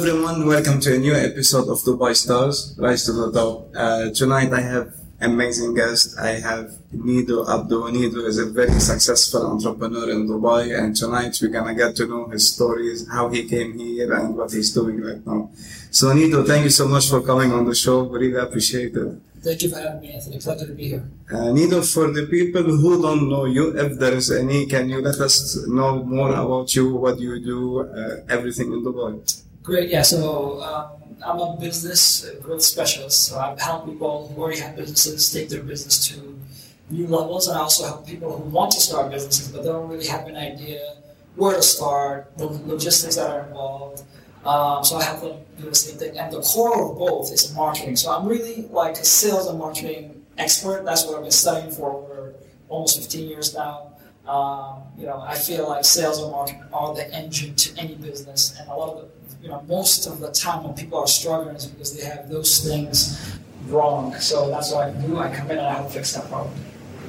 Hello everyone, welcome to a new episode of Dubai Stars, Rise to the Top. Uh, tonight I have amazing guest. I have Nido Abdo. Nido is a very successful entrepreneur in Dubai and tonight we're gonna get to know his stories, how he came here and what he's doing right now. So Nido, thank you so much for coming on the show. We really appreciate it. Thank you for having me, Anthony. Pleasure to be here. Uh, Nido, for the people who don't know you, if there is any, can you let us know more about you, what you do, uh, everything in Dubai? Great. Yeah. So um, I'm a business growth specialist. So I help people who already have businesses take their business to new levels, and I also help people who want to start businesses but don't really have an idea where to start, the logistics that are involved. Um, so I help them do the same thing. And the core of both is marketing. So I'm really like a sales and marketing expert. That's what I've been studying for over almost 15 years now. Um, you know, I feel like sales and marketing are the engine to any business, and a lot of the, you know, most of the time when people are struggling is because they have those things wrong. So that's what I do. I come in and I help fix that problem.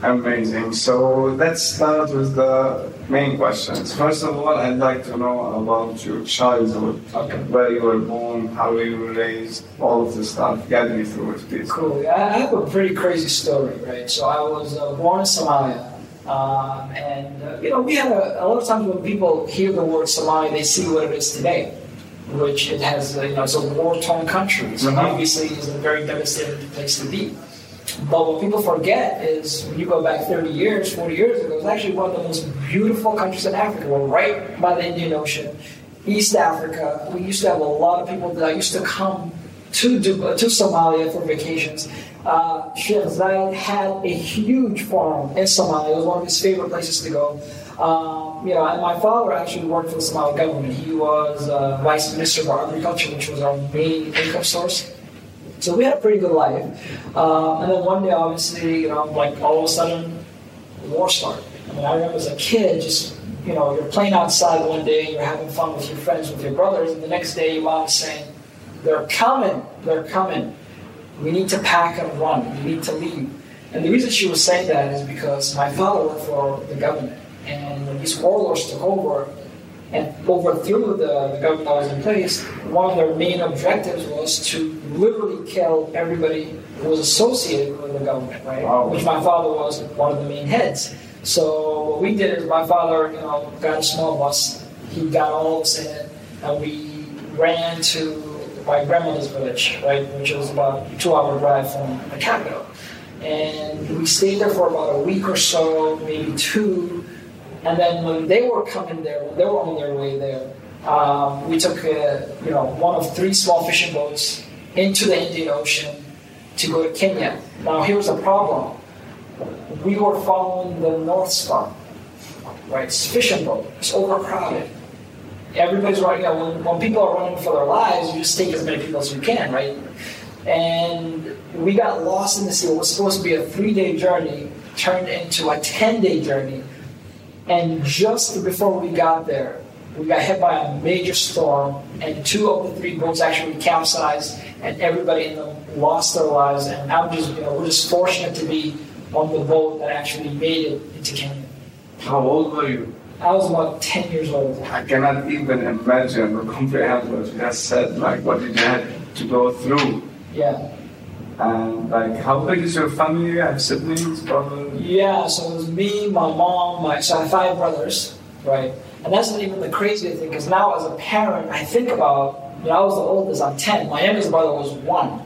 Amazing. So let's start with the main questions. First of all, I'd like to know about your childhood, Okay. where you were born, how you were raised, all of the stuff. Guide me through it, please. Cool. Yeah, I have a pretty crazy story, right? So I was uh, born in Somalia, um, and uh, you know we had a, a lot of times when people hear the word Somalia, they see what it is today, which it has. Uh, you know, it's a war-torn country. So Mhm. obviously, it's a very devastating place to be. But what people forget is when you go back 30 years, 40 years ago, it was actually one of the most beautiful countries in Africa. We're right by the Indian Ocean, East Africa. We used to have a lot of people that used to come to Dubai, to Somalia for vacations. Uh, Sheikh Zayed had a huge farm in Somalia. It was one of his favorite places to go. Um, you know, my father actually worked for the Somali government. He was uh, vice minister for agriculture, which was our main income source. So we had a pretty good life. Um, and then one day, obviously, you know, like all of a sudden, war started. I mean, I remember as a kid, just, you know, you're playing outside one day, you're having fun with your friends, with your brothers, and the next day your mom's saying, they're coming, they're coming. We need to pack and run, we need to leave. And the reason she was saying that is because my father worked for the government. And these warlords took over, and overthrew the, the government that was in place, one of their main objectives was to literally kill everybody who was associated with the government, right? Wow. Which my father was one of the main heads. So what we did is my father, you know, got a small bus. He got all of us in it, and we ran to my grandmother's village, right, which was about a two-hour drive from the capital. And we stayed there for about a week or so, maybe two. And then when they were coming there, when they were on their way there, um, we took uh, you know one of three small fishing boats into the Indian Ocean to go to Kenya. Now here's the problem: we were following the North Star, right? It's a fishing boat. It's overcrowded. Everybody's running. Know, when, when people are running for their lives, you just take as many people as you can, right? And we got lost in the sea. It was supposed to be a three-day journey turned into a ten-day journey. And just before we got there, we got hit by a major storm, and two of the three boats actually capsized, and everybody in them lost their lives. And I'm just, you know, we're just fortunate to be on the boat that actually made it into Kenya. How old were you? I was about 10 years old. I cannot even imagine or comprehend what you just said. Like, what did you have to go through? Yeah. And, like, how big is your family? You have siblings, brothers? Yeah, so it was me, my mom, my so I have five brothers, right? And that's not even the crazy thing, because now as a parent, I think about, know, I was the oldest, I'm 10. My youngest brother was one.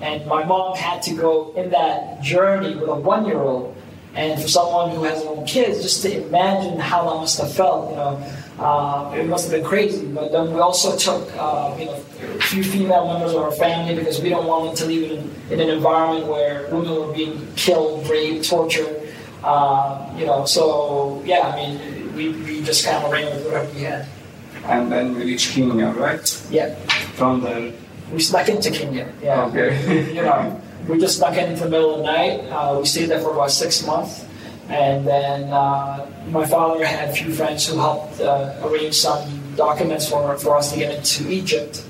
And my mom had to go in that journey with a one year old. And for someone who has own kids, just to imagine how that must have felt, you know, uh, it must have been crazy. But then we also took, uh, you know, a few female members of our family because we don't want them to live in, in an environment where women were being killed, raped, tortured. Uh, you know, so yeah, I mean, we, we just kind of ran with whatever we had. And then we reached Kenya, right? Yeah, From there. we snuck into Kenya. Yeah, Okay. you know, we just snuck in into the middle of the night. Uh, we stayed there for about six months. And then uh, my father had a few friends who helped uh, arrange some documents for, for us to get into Egypt,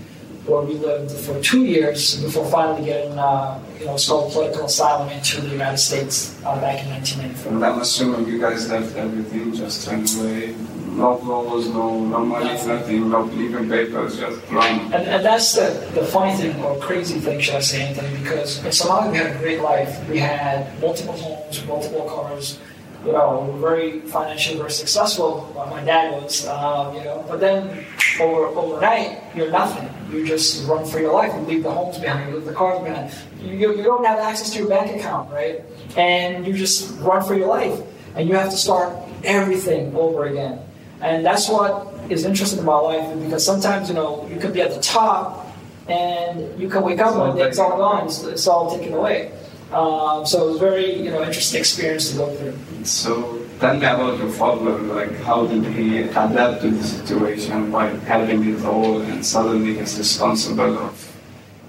where we lived for two years before finally getting, uh, you know, what's called political asylum into the United States uh, back in 1994. And I'm assuming you guys left everything, just ran away. No laws, no, no money, nothing, no leaving papers, just run. And, and that's the, the funny thing, or crazy thing, should I say, Anthony, because in Somalia we had a great life. We had multiple homes, multiple cars, you know, we were very financially very successful. Well, my dad was, um, you know. But then over, overnight, you're nothing. You just run for your life. You leave the homes behind. You leave the cars behind. You, you don't have access to your bank account, right? And you just run for your life, and you have to start everything over again. And that's what is interesting about life, because sometimes you know you could be at the top, and you can wake up one day it's all gone. It's, it's all taken away. Um, so it was very, you know, interesting experience to go through. So tell me about your father. Like, how did he adapt to the situation by having it all, and suddenly he's responsible of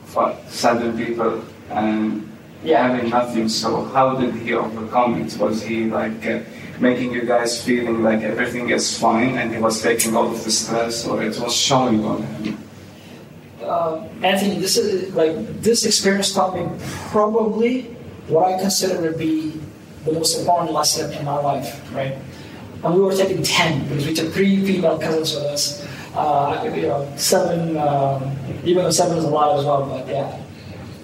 for seven people and Yeah. having nothing. So how did he overcome it? Was he like uh, making you guys feeling like everything is fine, and he was taking all of the stress, or it was showing on him? um, Anthony, this is like this experience taught me probably what I consider to be the most important lesson in my life, right? And we were taking ten because we took three female cousins with us. Uh, you know, seven, um, even though seven is a lot as well, but yeah.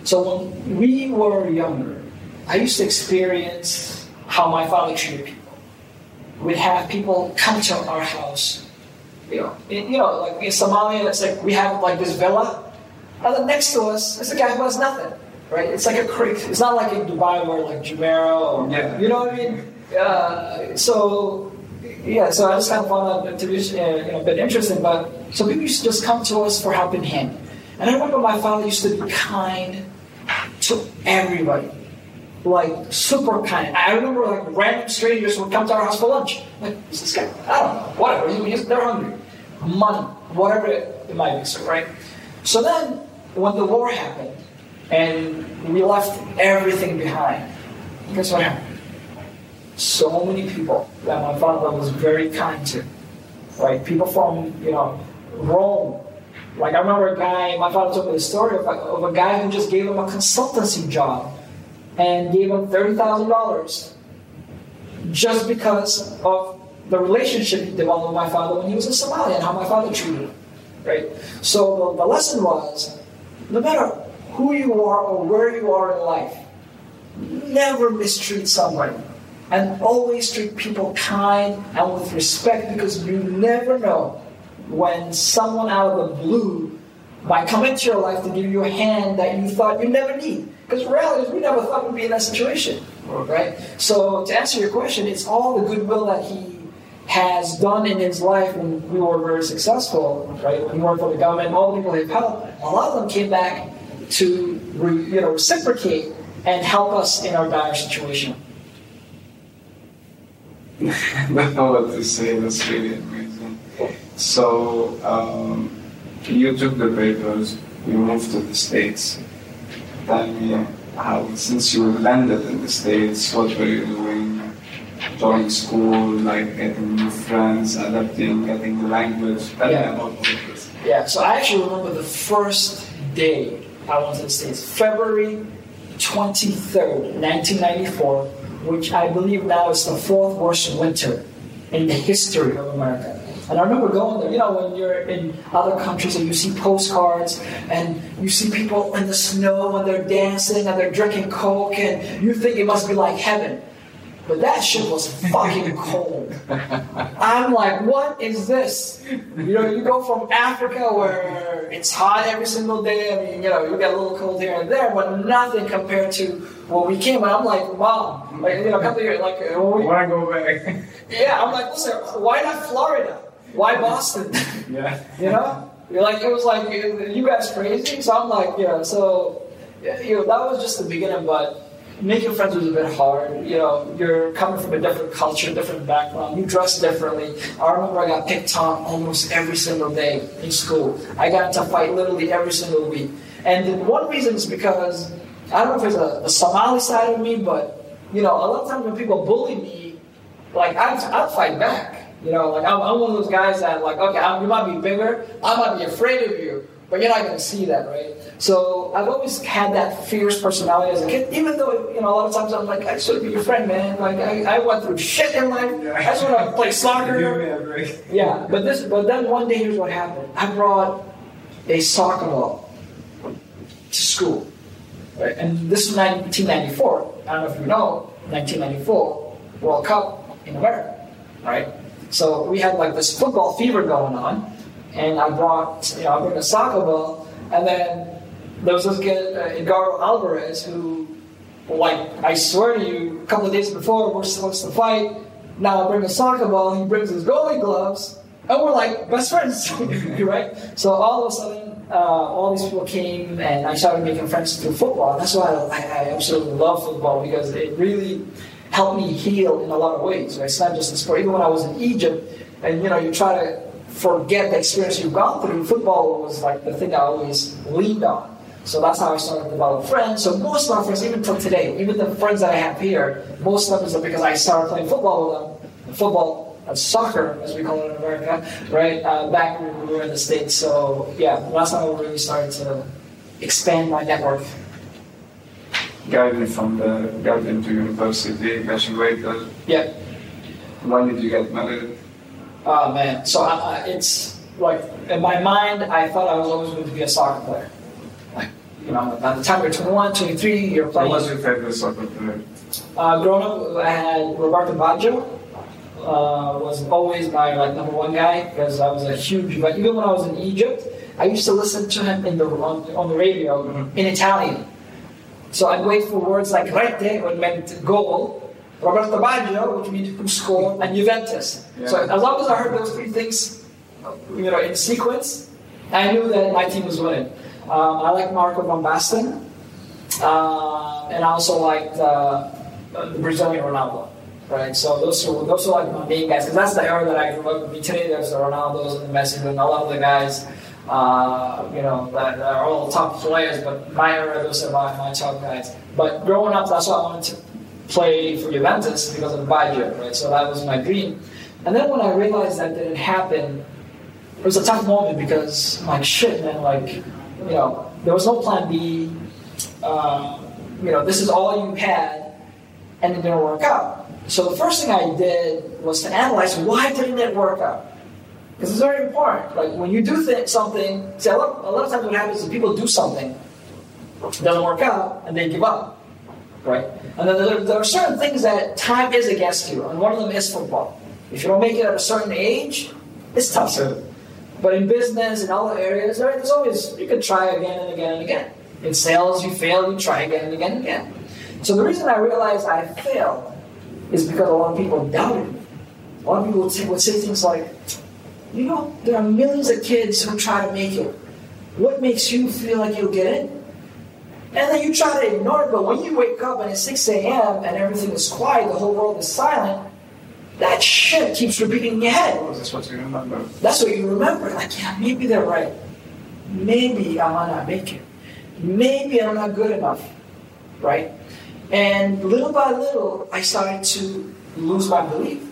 So when we were younger, I used to experience how my father treated people. We'd have people come to our house you know, in, you know, like in Somalia, it's like we have like this villa, and then next to us is a guy who has nothing, right? It's like a creek. It's not like in Dubai where like Jumeirah or Yeah. you know what I mean. Uh, so yeah, so I just kind of found that to be uh, you know, a bit interesting. But so people used to just come to us for helping hand, and I remember my father used to be kind to everybody like super kind. I remember like random strangers would come to our house for lunch. Like, who's this guy? I don't know. Whatever. They're hungry. Money, whatever it might be. So right. So then, when the war happened, and we left everything behind, guess what happened? So many people that my father was very kind to, right? People from you know Rome. Like I remember a guy. My father told me the story of of a guy who just gave him a consultancy job and gave him thirty thousand dollars just because of the relationship he developed with my father when he was in Somalia and how my father treated him. Right. So the, the lesson was, no matter who you are or where you are in life, never mistreat somebody. And always treat people kind and with respect because you never know when someone out of the blue might come into your life to give you a hand that you thought you never need. Because reality is we never thought we'd be in that situation. Right? So to answer your question, it's all the goodwill that he has done in his life when we were very successful, right? When he worked for the government, all the people they've helped, a lot of them came back to re, you know reciprocate and help us in our dire situation. I don't know what to say. That's really amazing. So um, you took the papers. You moved to the states. Tell me how, since you landed in the states, what were you doing? Joining school, like getting new friends, adapting, getting the language. Tell me Yeah. about all of this. Yeah, so I actually remember the first day I went to the States, February 23rd, 1994, which I believe now is the fourth worst winter in the history of America. And I remember going there, you know, when you're in other countries and you see postcards and you see people in the snow and they're dancing and they're drinking Coke and you think it must be like heaven. But that shit was fucking cold. I'm like, what is this? You know, you go from Africa where it's hot every single day. I mean, you know, you get a little cold here and there, but nothing compared to what we came. And I'm like, mom, like, you know, a couple years, like, when we- Wanna go back? yeah, I'm like, listen, why not Florida? Why Boston? yeah. you know, you're like, it was like, you guys crazy? So I'm like, you know, so, you know, that was just the beginning, but making friends was a bit hard. You know, you're coming from a different culture, different background. You dress differently. I remember I got picked on almost every single day in school. I got into fight literally every single week. And the one reason is because I don't know if it's a, a Somali side of me, but you know, a lot of times when people bully me, like I'd, I'd fight back. You know, like I'm, I'm one of those guys that like, okay, I'm, you might be bigger, I might be afraid of you, but you're not going to see that, right? So I've always had that fierce personality as a kid, even though, you know, a lot of times I'm like, I should be your friend, man. Like, I, I went through shit in life. I just want to play soccer. Yeah, but this, but then one day, here's what happened. I brought a soccer ball to school, right? And this is 1994. I don't know if you know, 1994 World Cup in America, right? So we had like this football fever going on, and I brought, you know, I brought a soccer ball, and then there was this kid, uh, Edgardo Alvarez, who, like, I swear to you, a couple of days before we're supposed to fight, now I bring a soccer ball, he brings his goalie gloves, and we're like best friends, right? So all of a sudden, uh, all these people came, and I started making friends through football. That's why I, I absolutely love football because it really helped me heal in a lot of ways. Right? It's not just in sport. Even when I was in Egypt, and you know, you try to forget the experience you've gone through. Football was like the thing I always leaned on. So that's how I started to develop friends. So most of my friends, even till today, even the friends that I have here, most of them is because I started playing football with them. Football, and soccer, as we call it in America, right? Uh, back when we were in the States. So yeah, that's how I really started to expand my network. Guided from the guided to university, graduated. Yeah. When did you get married? Oh man, so I, I, it's like in my mind, I thought I was always going to be a soccer player. Like, you know, by the time you're 21, 23, you're playing. What was your favorite soccer player? Uh, growing up, I had Roberto Baggio. Uh, was always my like number one guy because I was a huge. But even when I was in Egypt, I used to listen to him in the on, on the radio mm-hmm. in Italian. So I'd wait for words like rete, which meant goal, Roberto Baggio, which means who scored, and Juventus. Yeah. So as long as I heard those three things, you know, in sequence, I knew that my team was winning. Um, I like Marco van Basten, uh, and I also liked uh, the Brazilian Ronaldo. Right, so those are those are like my main guys because that's the era that I grew up. Today there's the Ronaldos and the Messi and a lot of the guys, uh, you know, are all top players. But my era, those are my, my top guys. But growing up, that's what I wanted to play for Juventus because of Baggio, right? So that was my dream. And then when I realized that didn't happen, it was a tough moment because like shit, man, like you know, there was no plan B. Uh, you know, this is all you had, and it didn't work out. So the first thing I did was to analyze why didn't it work out? Because it's very important. Like when you do th- something, see, a lot, a lot of times what happens is people do something, it doesn't work out, and they give up right? And then there, there, are certain things that time is against you, and one of them is football. If you don't make it at a certain age, it's tough. But in business and other areas, right, there's always you can try again and again and again. In sales, you fail, you try again and again and again. So the reason I realized I failed is because a lot of people doubted me. A lot of people would say, would say things like, you know, there are millions of kids who try to make it. What makes you feel like you'll get it? And then you try to ignore it, but when you wake up and it's 6 a.m. and everything is quiet, the whole world is silent, that shit keeps repeating in your head. Oh, that's what you remember. That's what you remember. Like, yeah, maybe they're right. Maybe I might not make it. Maybe I'm not good enough. Right? And little by little, I started to lose my belief.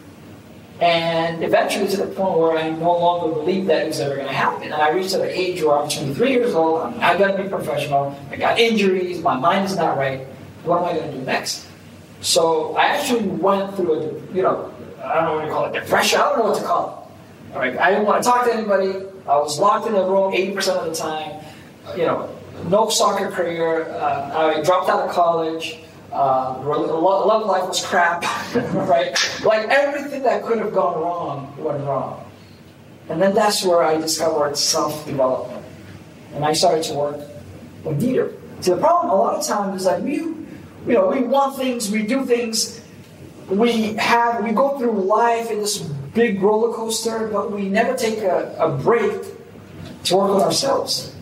And eventually to the point where I no longer believed that it was ever going to happen. And I reached an age where I'm 23 years old, I got to be professional, I got injuries, my mind is not right. What am I going to do next? So I actually went through a, you know, I don't know what you call it, depression, I don't know what to call it. All right, I didn't want to talk to anybody. I was locked in a room 80% of the time. You know, no soccer career. Uh, I dropped out of college. Uh, love life was crap, right? Like everything that could have gone wrong went wrong. And then that's where I discovered self development. And I started to work with Dieter. See, the problem a lot of times is that we, you know, we want things, we do things, we have, we go through life in this big roller coaster, but we never take a, a break to work on ourselves.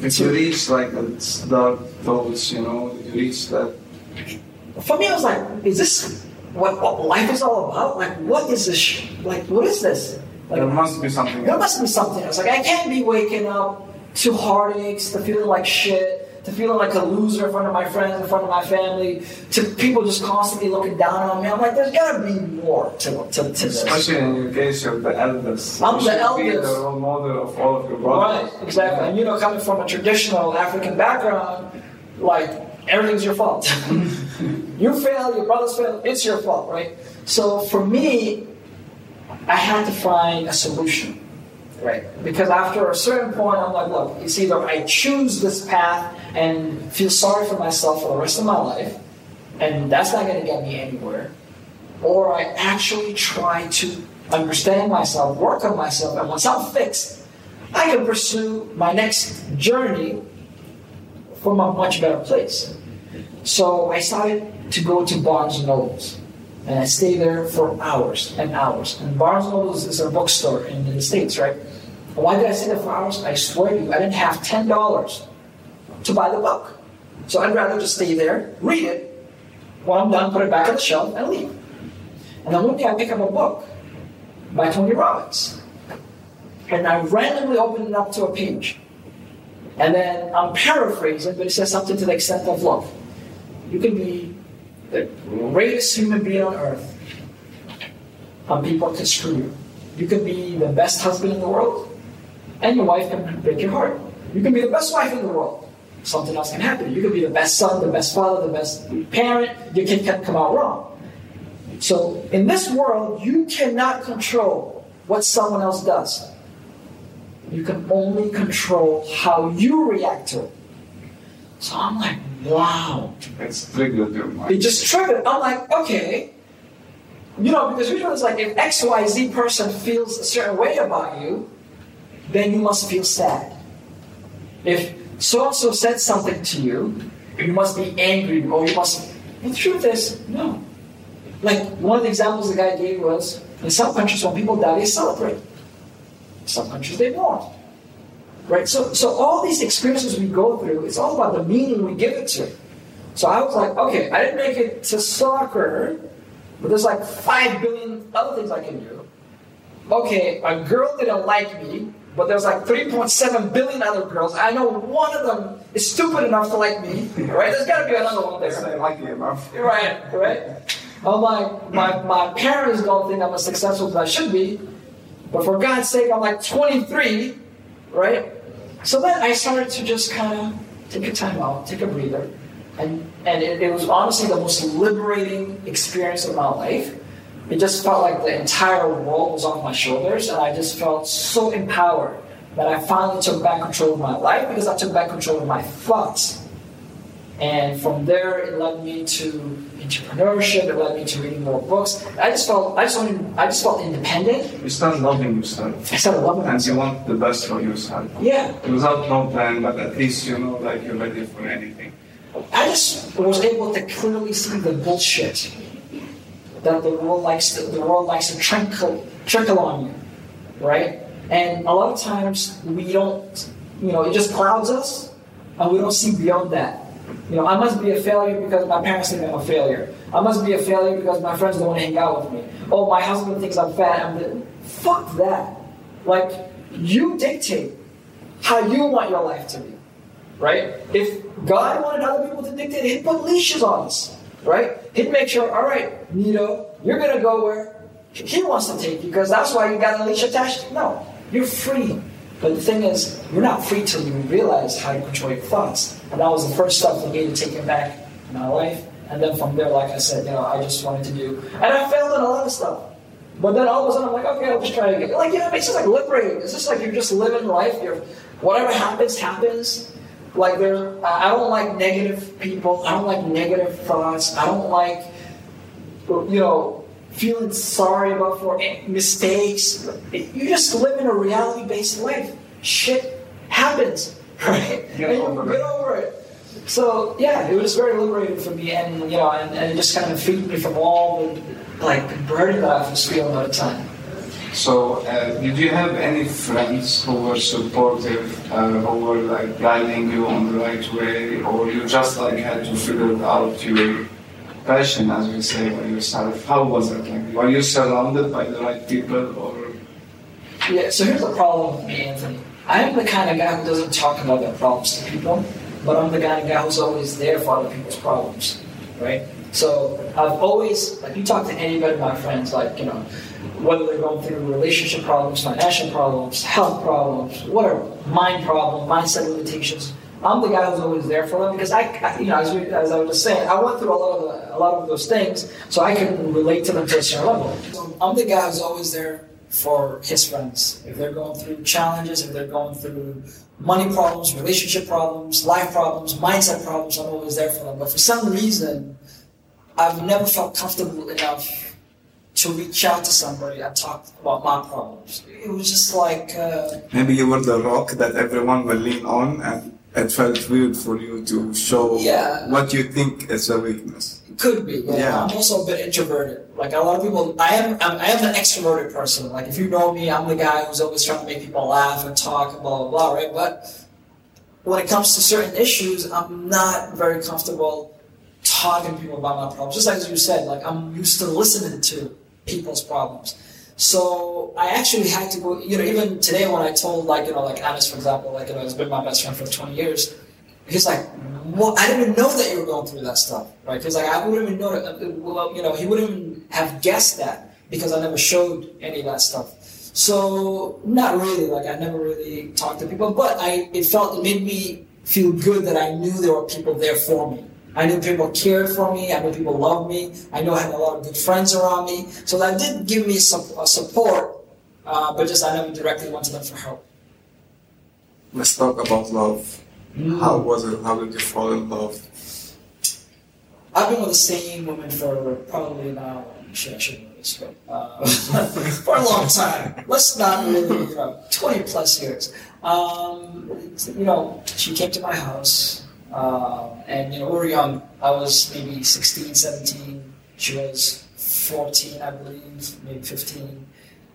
You reach like the thoughts, you know, you reach that for me, I was like, is this what, what life is all about? Like, what is this? Sh- like, what is this? Like, there must be something. There must be something I was Like, I can't be waking up to heartaches, to feeling like shit, to feeling like a loser in front of my friends, in front of my family, to people just constantly looking down on me. I'm like, there's gotta be more to, to, to this. Especially in your case, you're the eldest. I'm You the eldest. the role model of all of your brothers. Right, exactly. And you know, coming from a traditional African background, like everything's your fault. you fail, your brothers fail, it's your fault, right? So for me, I had to find a solution, right? Because after a certain point, I'm like, look, it's either I choose this path and feel sorry for myself for the rest of my life, and that's not going to get me anywhere, or I actually try to understand myself, work on myself, and once I'm fixed, I can pursue my next journey from a much better place. So I started to go to Barnes and Nobles. And I stayed there for hours and hours. And Barnes and Nobles is a bookstore in the States, right? And why did I stay there for hours? I swear to you, I didn't have $10 to buy the book. So I'd rather just stay there, read it. When I'm done, put it back on the shelf and leave. And then one day I pick up a book by Tony Robbins. And I randomly open it up to a page. And then I'm paraphrasing, but it says something to the extent of love. you can be the greatest human being on earth, and people can screw you. You can be the best husband in the world, and your wife can break your heart. You can be the best wife in the world. Something else can happen. You can be the best son, the best father, the best parent. Your kid can come out wrong. So in this world, you cannot control what someone else does. You can only control how you react to it. So I'm like, wow. It's triggered to your It just triggered. I'm like, okay. You know, because usually it's like if XYZ person feels a certain way about you, then you must feel sad. If so and so said something to you, you must be angry or you must. The truth is, no. Like one of the examples the guy gave was in some countries when people die, they celebrate. Some countries they don't. Right? So, so all these experiences we go through, it's all about the meaning we give it to. So I was like, okay, I didn't make it to soccer, but there's like five billion other things I can do. Okay, a girl didn't like me, but there's like 3.7 billion other girls. I know one of them is stupid enough to like me, right? There's got to be another one there. not lucky enough. Right, right. Oh my, my, my parents don't think I'm as successful as I should be, but for God's sake, I'm like 23, right? So then I started to just kind of take a time out, take a breather, and and it, it was honestly the most liberating experience of my life. It just felt like the entire world was off my shoulders, and I just felt so empowered that I finally took back control of my life because I took back control of my thoughts. And from there, it led me to entrepreneurship. It led me to reading more books. I just felt, I just wanted, I just felt independent. You start loving yourself. I started loving And you want the best for yourself. Yeah, Without no plan, but at least you know like you're ready for anything. I just was able to clearly see the bullshit that the world likes to, the world likes to trickle, trickle on you, right? And a lot of times we don't, you know, it just clouds us, and we don't see beyond that. You know, I must be a failure because my parents think I'm a failure. I must be a failure because my friends don't want to hang out with me. Oh, my husband thinks I'm fat. I'm the, fuck that. Like you dictate how you want your life to be right? If God wanted other people to dictate, He'd put leashes on us, right? He'd make sure, all right, Nido, you're gonna go where He wants to take you, because that's why you got a leash attached. No, you're free. But the thing is, you're not free till you realize how to control your thoughts. And that was the first step for me to take it back in my life. And then from there, like I said, you know, I just wanted to do, and I failed at a lot of stuff. But then all of a sudden, I'm like, okay, I'll just try again. Like, you know, it's just like liberating. It's just like you're just living life. You're, whatever happens, happens. Like there, I don't like negative people. I don't like negative thoughts. I don't like, you know, feeling sorry about for mistakes. You just live in a reality-based life. Shit happens, right? Get over get it. over it. So yeah, it was very liberating for me, and you know, and, and it just kind of freed me from all the like burden that I was feeling at the time. So, uh, did you have any friends who were supportive, uh, who were like guiding you on the right way, or you just like had to figure it out your passion, as we say, by yourself? How was it? Like, were you surrounded by the right people, or Yeah, so here's the problem with me, Anthony. I am the kind of guy who doesn't talk about their problems to people. but I'm the kind of guy who's always there for other people's problems, right? So I've always, like, you talk to anybody my friends, like, you know, whether they're going through relationship problems, financial problems, health problems, whatever, mind problem, mindset limitations. I'm the guy who's always there for them because I, I you know, as, we, as, I was just saying, I went through a lot of the, a lot of those things, so I can relate to them to a certain level. So I'm the guy who's always there for his friends if they're going through challenges, if they're going through money problems, relationship problems, life problems, mindset problems. I'm always there for them. But for some reason, I've never felt comfortable enough to reach out to somebody and talk about my problems. It was just like uh, maybe you were the rock that everyone will lean on, and it felt weird for you to show Yeah. what you think is a weakness. It could be. Yeah. Yeah. I'm also a bit introverted. Like a lot of people, I am. I'm, I am an extroverted person. Like if you know me, I'm the guy who's always trying to make people laugh and talk, and blah blah blah. Right, but when it comes to certain issues, I'm not very comfortable talking to people about my problems. Just like you said, like I'm used to listening to people's problems. So I actually had to go. You know, even today when I told like you know like Anis for example, like you know, he's been my best friend for 20 years. He's like, what? I didn't even know that you were going through that stuff, right? He's like I wouldn't even know Well, you know, he wouldn't have guessed that because I never showed any of that stuff. So not really. Like I never really talked to people, but I it felt it made me feel good that I knew there were people there for me. I knew people cared for me. I knew people loved me. I knew I had a lot of good friends around me. So that did give me some uh, support, uh, but just I never directly went to them for help. Let's talk about love. How was it? How did you fall in love? I've been with the same woman for probably now, shit, I should know this, but uh, for a long time. Let's not really, you know, 20 plus years. Um, you know, she came to my house, uh, and, you know, we were young. I was maybe 16, 17. She was 14, I believe, maybe 15.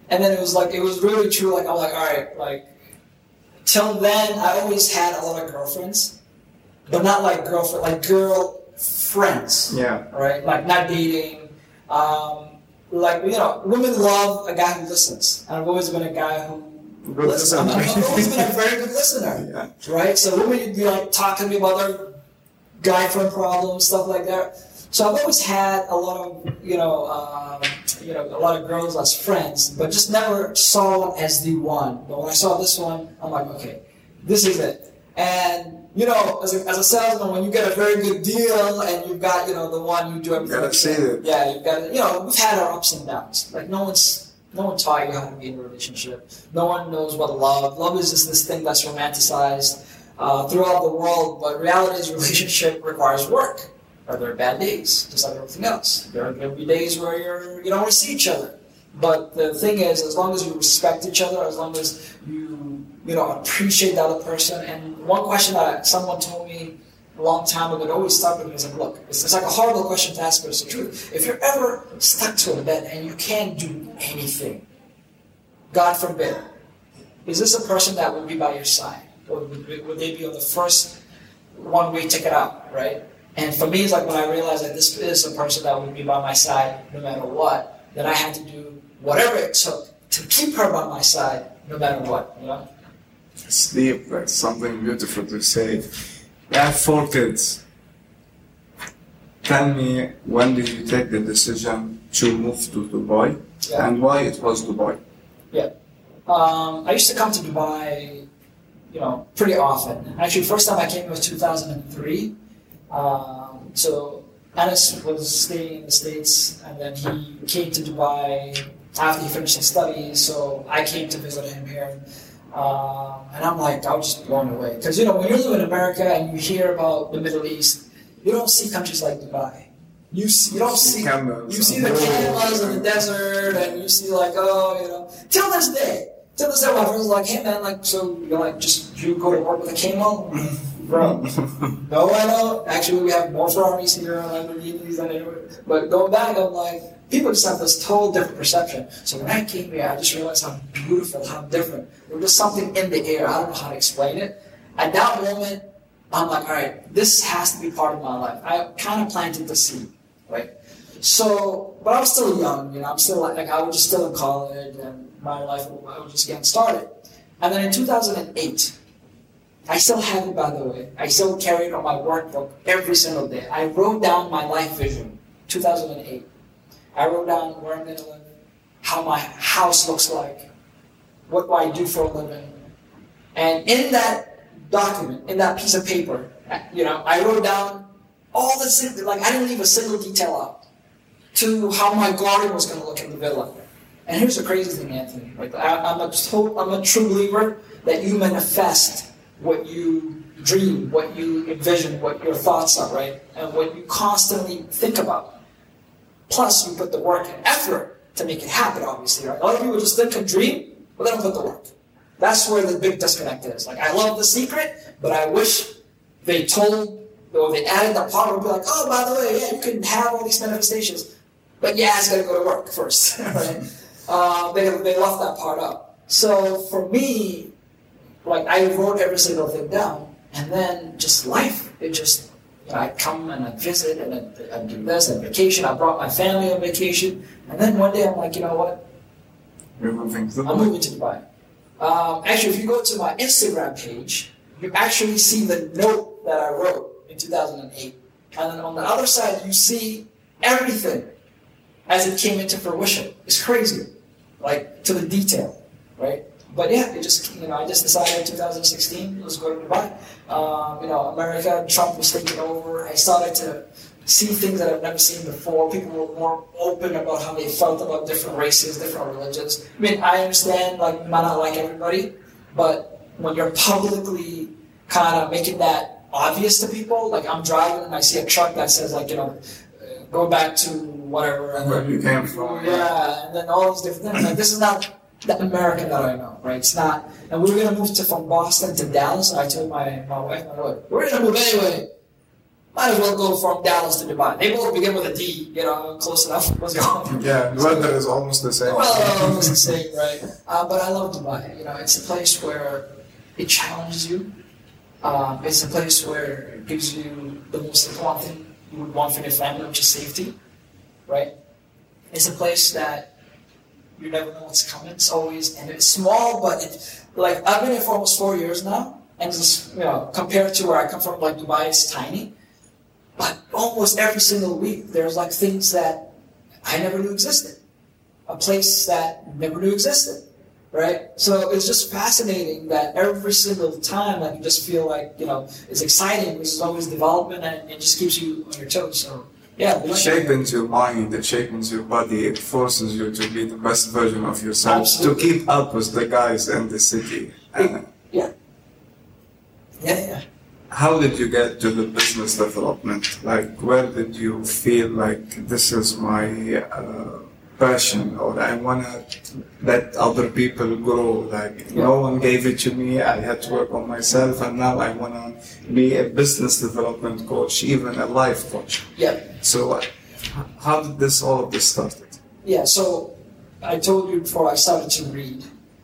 And then it was like, it was really true. Like, I'm like, all right, like, till then, I always had a lot of girlfriends, but not like girlfriend, like girl friends Yeah. right? Like not dating. Um, like you know, women love a guy who listens, and I've always been a guy who Good listener. Been a very good listener, Yeah. right? So women would be like talking to me about their guy friend problems, stuff like that. So I've always had a lot of you know, um, you know, a lot of girls as friends, but just never saw one as the one. But when I saw this one, I'm like, okay, this is it. And you know, as a, as a salesman, when you get a very good deal and you've got you know the one you do everything. Gotta see it. Yeah, you've got you know we've had our ups and downs. Like no one's no one taught you how to be in a relationship. No one knows what love. Love is just this thing that's romanticized uh, throughout the world, but reality is relationship requires work. Are there bad days, just like everything else? There are going to be days where you're you don't see each other. But the thing is, as long as you respect each other, as long as you you know appreciate the other person. And one question that someone told me a long time ago that always stuck with me is like, look, it's, it's like a horrible question to ask, but it's the truth. If you're ever stuck to a bed and you can't do anything, God forbid, is this a person that would be by your side, or would, would they be on the first one-way ticket out, right? And for me, it's like when I realized that this is a person that would be by my side no matter what, then I had to do whatever it took to keep her by my side no matter what, you know? Sleep, that's something beautiful to say. I have four kids. Tell me, when did you take the decision to move to Dubai Yeah. and why it was Dubai? Yeah. Um, I used to come to Dubai, you know, pretty often. Actually, first time I came was 2003. Um, so Anis was staying in the States, and then he came to Dubai after he finished his studies. So I came to visit him here. Um, and I'm like, I was just blown away. Because, you know, when you live in America and you hear about the Middle East, you don't see countries like Dubai. You, see, you don't see you see the camels in the desert, and you see like, oh, you know, till this day, till this day, my friends like, hey man, like, so you're like, just you go to work with a camel, bro? no, I don't. Actually, we have more Ferraris here and Lamborghinis than anywhere. But going back, I'm like, people just have this total different perception. So when I came here, I just realized how beautiful, how different. There was something in the air. I don't know how to explain it. At that moment, I'm like, all right, this has to be part of my life. I kind of planted the seed, right? So, but I was still young, you know, I'm still like, like I was just still in college and my life, I was just getting started. And then in 2008, I still have it, by the way. I still carry it on my workbook every single day. I wrote down my life vision, 2008. I wrote down where I'm going to live, how my house looks like, what do I do for a living. And in that document, in that piece of paper, you know, I wrote down all the, like, I didn't leave a single detail out to how my garden was going to look in the villa. And here's the crazy thing, Anthony. Like, I'm, a, I'm a true believer that you manifest what you dream, what you envision, what your thoughts are, right? And what you constantly think about. Plus, you put the work and effort to make it happen, obviously, right? A lot of people just think and dream, but they don't put the work. That's where the big disconnect is. Like, I love the secret, but I wish they told or they added the part would be like, oh, by the way, yeah, you can have all these manifestations, but yeah, it's got to go to work first, right? Uh, they, they left that part up. So for me, like I wrote every single thing down, and then just life, it just you know, I come and I visit and I, I do this and vacation. I brought my family on vacation, and then one day I'm like, you know what? You're moving to I'm moving to Dubai. Um, actually, if you go to my Instagram page, you actually see the note that I wrote in 2008, and then on the other side you see everything as it came into fruition. It's crazy, like to the detail, right? But yeah, it just you know I just decided in 2016 let's go to Dubai. Um, you know, America, Trump was taking over. I started to see things that I've never seen before. People were more open about how they felt about different races, different religions. I mean, I understand like might not like everybody, but when you're publicly kind of making that obvious to people, like I'm driving and I see a truck that says like you know, go back to whatever, and where you came from, yeah, and then all these different things. Like this is not the American that I know, right? It's not, and we are gonna move to from Boston to Dallas. I told my, my wife, my wife, we're gonna move anyway. Might as well go from Dallas to Dubai. They both begin with a D, you know, close enough. What's going Yeah, the weather is almost the same. Well, almost the same, right? Uh, but I love Dubai. You know, it's a place where it challenges you. Um, it's a place where it gives you the most important thing you would want for your family, which is safety, right? It's a place that you never know what's coming. It's always and it's small, but it like I've been here for almost four years now, and just you know compared to where I come from, like Dubai, it's tiny. But almost every single week, there's like things that I never knew existed, a place that never knew existed, right? So it's just fascinating that every single time, like you just feel like you know it's exciting. There's always development, and it just keeps you on your toes. So yeah, it shapes your mind, it shapes your body, it forces you to be the best version of yourself, Absolutely. to keep up with the guys in the city. yeah. Yeah, yeah. How did you get to the business development? Like, where did you feel like this is my uh, passion or I want to let other people grow. Like yeah. no one gave it to me. I had to work on myself and now I want to be a business development coach, even a life coach. Yeah. So uh, how did this, all of this started? Yeah. So I told you before I started to read.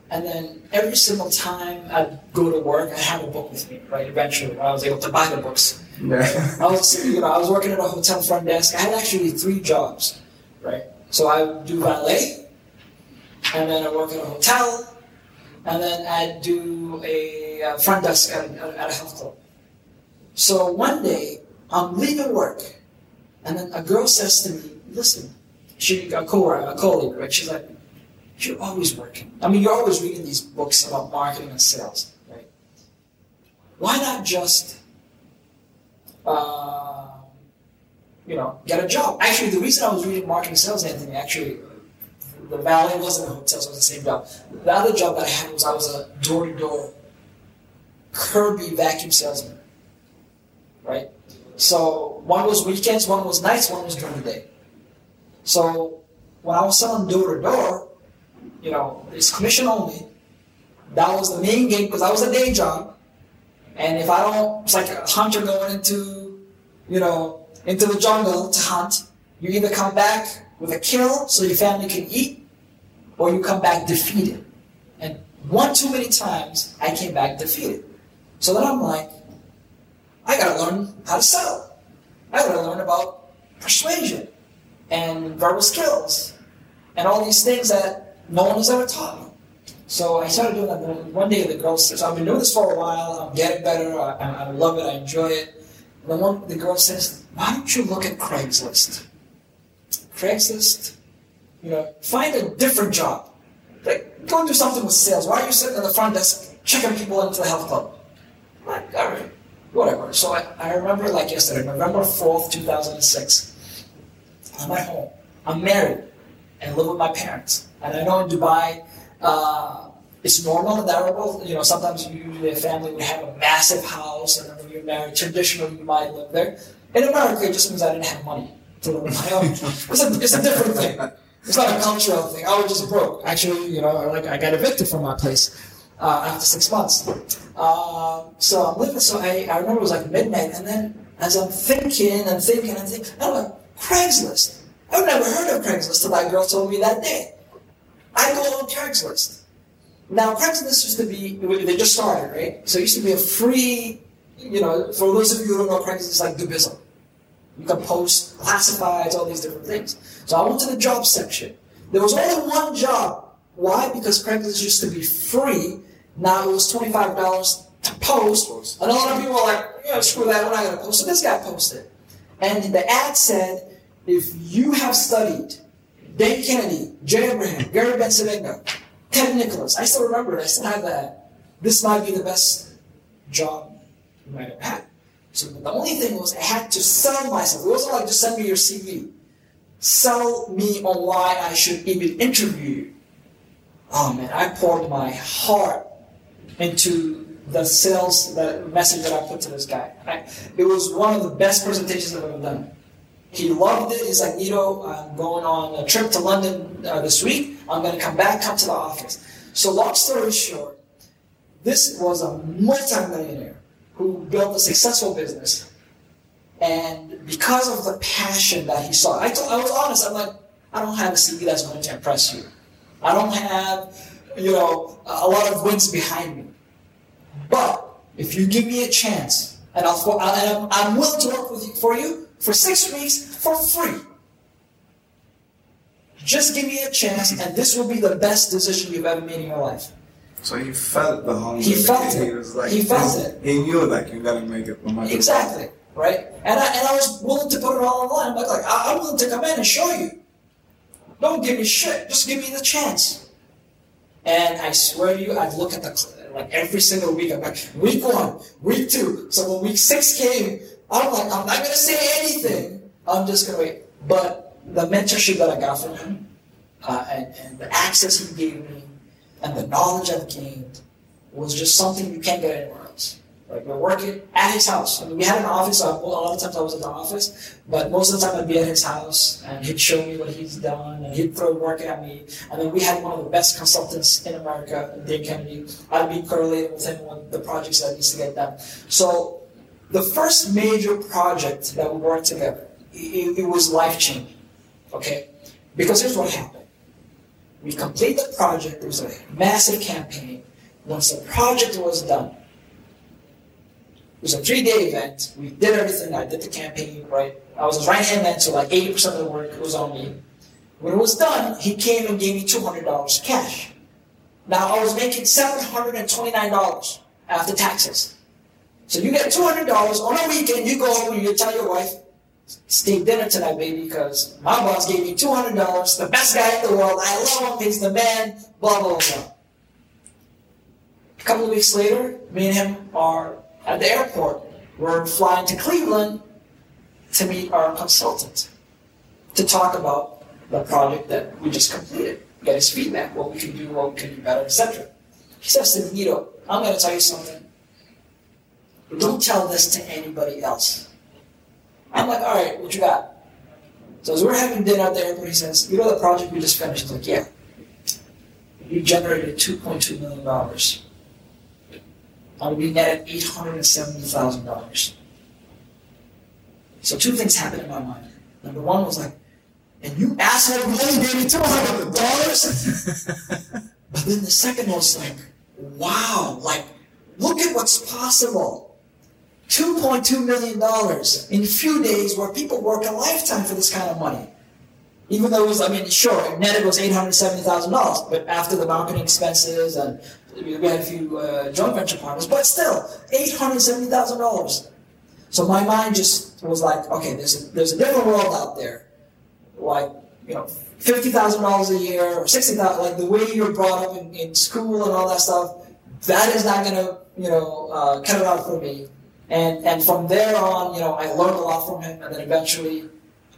And then every single time I'd go to work, I had a book with me, right? Eventually, I was able to buy the books. Yeah. I was, you know, I was working at a hotel front desk. I had actually three jobs, right? So I do valet, and then I work at a hotel, and then I do a front desk at, at a health club. So one day, I'm leaving work, and then a girl says to me, listen, she, a, co a colleague, right? She's like, you're always working. I mean, you're always reading these books about marketing and sales, right? Why not just uh, you know, get a job. Actually, the reason I was reading marketing sales, Anthony, actually, the valet wasn't a hotel, so it was the same job. The other job that I had was I was a door-to-door Kirby vacuum salesman, right? So one was weekends, one was nights, one was during the day. So when I was selling door-to-door, you know, it's commission only. That was the main game because that was a day job. And if I don't, it's like a hunter going into, you know, into the jungle to hunt, you either come back with a kill so your family can eat, or you come back defeated. And one too many times, I came back defeated. So then I'm like, I gotta learn how to sell. I gotta learn about persuasion and verbal skills and all these things that no one has ever taught me. So I started doing that. One day the girl says, I've been doing this for a while. I'm getting better. I, I I love it. I enjoy it. And then one, the girl says, why don't you look at Craigslist? Craigslist, you know, find a different job. Like, go and do something with sales. Why are you sitting at the front desk checking people into the health club? I'm like, all right, whatever. So I, I remember like yesterday, November 4th, 2006. I'm at home. I'm married and live with my parents. And I know in Dubai, uh, it's normal and desirable. You know, sometimes usually a family would have a massive house, and then when you're married, traditionally you might live there. In America, it just means I didn't have money to live on my own. It's a, it's a different thing. It's not a cultural thing. I was just broke. Actually, you know, like I got evicted from my place uh, after six months. Uh, so I'm living. So I, I remember it was like midnight, and then as I'm thinking and thinking and thinking, I'm like Craigslist. I've never heard of Craigslist till that girl told me that day. I go on Craigslist. Now, Craigslist used to be, they just started, right? So it used to be a free, you know, for those of you who don't know Craigslist, it's like Dubizzle. You can post classifieds, all these different things. So I went to the job section. There was only one job. Why? Because Craigslist used to be free. Now it was $25 to post. And a lot of people were like, yeah, screw that, we're not going to post. So this guy posted. And the ad said, if you have studied Dan Kennedy, Jay Abraham, Gary Bencivenga, Ted Nicholas. I still remember it. I still have that. This might be the best job had. So the only thing was I had to sell myself. It wasn't like just send me your CV. Sell me on why I should even interview you. Oh man, I poured my heart into the sales the message that I put to this guy. It was one of the best presentations I've ever done. He loved it. He's like, Nido, I'm going on a trip to London uh, this week. I'm going to come back, come to the office. So, long story short, this was a multimillionaire who built a successful business. And because of the passion that he saw, I, was honest. I'm like, I don't have a CV that's going to impress you. I don't have, you know, a lot of wins behind me. But if you give me a chance, and, I'll, I'm, I'm willing to work with you, for you for six weeks for free. Just give me a chance, and this will be the best decision you've ever made in your life. So he felt the hunger. He felt He it. was like, He felt it. He knew like you gotta make it matter what. Exactly, right? And I, and I was willing to put it all online. I'm like, like I, I'm willing to come in and show you. Don't give me shit. Just give me the chance. And I swear to you, I'd look at the like every single week. I'm like, week one, week two. So when week six came, I'm like, I'm not gonna say anything. I'm just gonna wait. But the mentorship that I got from him, uh, and, and the access he gave me, and the knowledge I've gained, was just something you can't get anywhere else. Like we're working at his house. I mean, we had an office. Uh, well, a lot of times I was at the office, but most of the time I'd be at his house, and he'd show me what he's done, and he'd throw work at me. And then we had one of the best consultants in America, Dan Kennedy. I'd be correlated with him on the projects that needs to get done. So the first major project that we worked together, it, it was life changing. Okay, because here's what happened. We complete the project. There was a massive campaign. Once the project was done, it was a three-day event. We did everything. I did the campaign, right? I was his right-hand man, so like 80% of the work was on me. When it was done, he came and gave me $200 cash. Now, I was making $729 after taxes. So you get $200 on a weekend, you go home and you tell your wife, steak dinner tonight, baby, because my boss gave me $200, the best guy in the world, I love him, he's the man, blah, blah, blah. A couple of weeks later, me and him are at the airport. We're flying to Cleveland to meet our consultant to talk about the project that we just completed, get his feedback, what we can do, what we can do better, etc. He says to me, I'm going to tell you something. Don't tell this to anybody else. I'm like, all right, what you got? So as we're having dinner at the airport, he says, you know the project we just finished? I'm like, yeah. We generated $2.2 million. Would be netted $870,000. So two things happened in my mind. Number one was like, and you asshole, only gave me $200. but then the second was like, wow, like, look at what's possible. $2.2 million in a few days where people work a lifetime for this kind of money. Even though it was, I mean, sure, net it was eight hundred seventy thousand dollars, but after the marketing expenses and we had a few uh, joint venture partners, but still eight hundred seventy thousand dollars. So my mind just was like, okay, there's a, there's a different world out there, like you know, fifty thousand dollars a year or sixty thousand, like the way you're brought up in, in school and all that stuff. That is not gonna, you know, uh, cut it out for me. And and from there on, you know, I learned a lot from him, and then eventually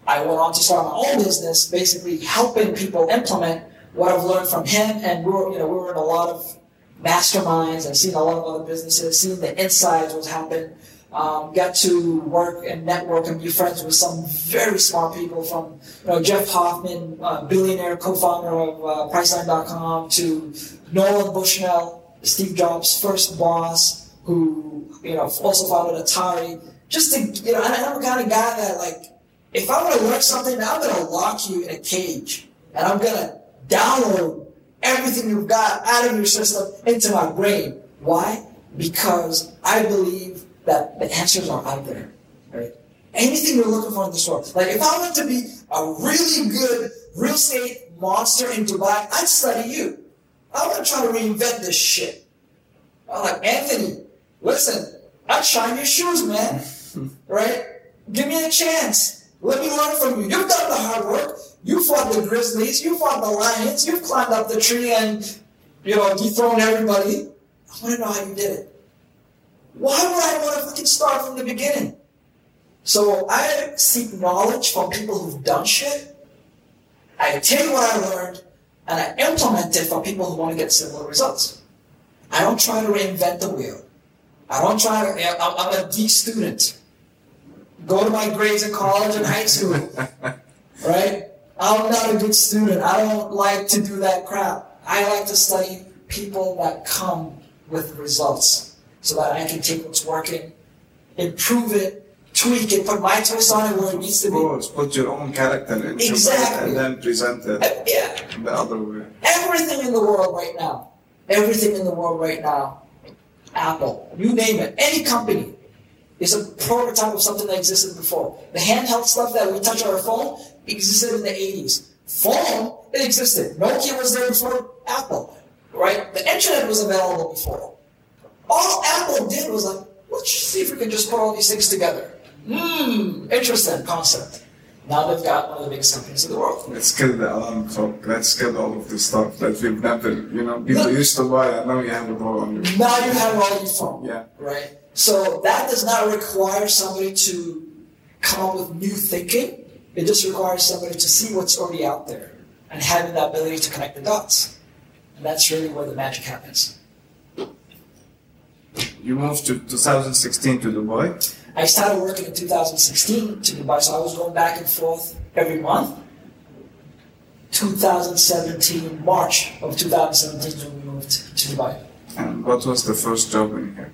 I went on to start my own business, basically helping people implement what I've learned from him. And we were, you know, we were in a lot of masterminds I've seen a lot of other businesses, seen the insides, what's happened. Um, got to work and network and be friends with some very smart people from, you know, Jeff Hoffman, uh, billionaire co-founder of uh, Priceline.com, to Nolan Bushnell, Steve Jobs' first boss, who, you know, also founded Atari. Just to, you know, and I'm the kind of guy that, like, if I want to learn something, I'm going to lock you in a cage and I'm going to download everything you've got out of your system into my brain. Why? Because I believe that the answers are out there. Right? Anything you're looking for in the store. Like if I want to be a really good real estate monster in Dubai, I'd study you. I want to try to reinvent this shit. I'm like, Anthony, listen, I'd shine your shoes, man. right? Give me a chance. Let me learn from you. You've done the hard work. You fought the grizzlies. You fought the lions. You've climbed up the tree and, you know, dethroned everybody. I want to know how you did it. Why would I want to fucking start from the beginning? So I seek knowledge from people who've done shit. I take what I learned and I implement it for people who want to get similar results. I don't try to reinvent the wheel. I don't try to, I'm, I'm a D student. Go to my grades in college and high school. right? I'm not a good student. I don't like to do that crap. I like to study people that come with results so that I can take what's working, improve it, tweak it, put my twist on it where it needs to Of be. course, put your own character into Exactly. it and then present it Uh, Yeah. the other way. Everything in the world right now, everything in the world right now, Apple, you name it, any company, is a prototype of something that existed before. The handheld stuff that we touch on our phone existed in the 80s. Phone, it existed. Nokia was there before Apple, right? The internet was available before. All Apple did was like, let's see if we can just put all these things together. Hmm, interesting concept. Now they've got one of the biggest companies in the world. Let's kill the alarm clock. Let's kill all of the stuff that we've never, you know, people used to buy and now you have it all on your Now you have it all on your phone. Yeah. Right? So that does not require somebody to come up with new thinking. It just requires somebody to see what's already out there and having the ability to connect the dots. And that's really where the magic happens. You moved to 2016 to Dubai. I started working in 2016 to Dubai, so I was going back and forth every month. 2017, March of 2017 when we moved to Dubai. And what was the first job in here?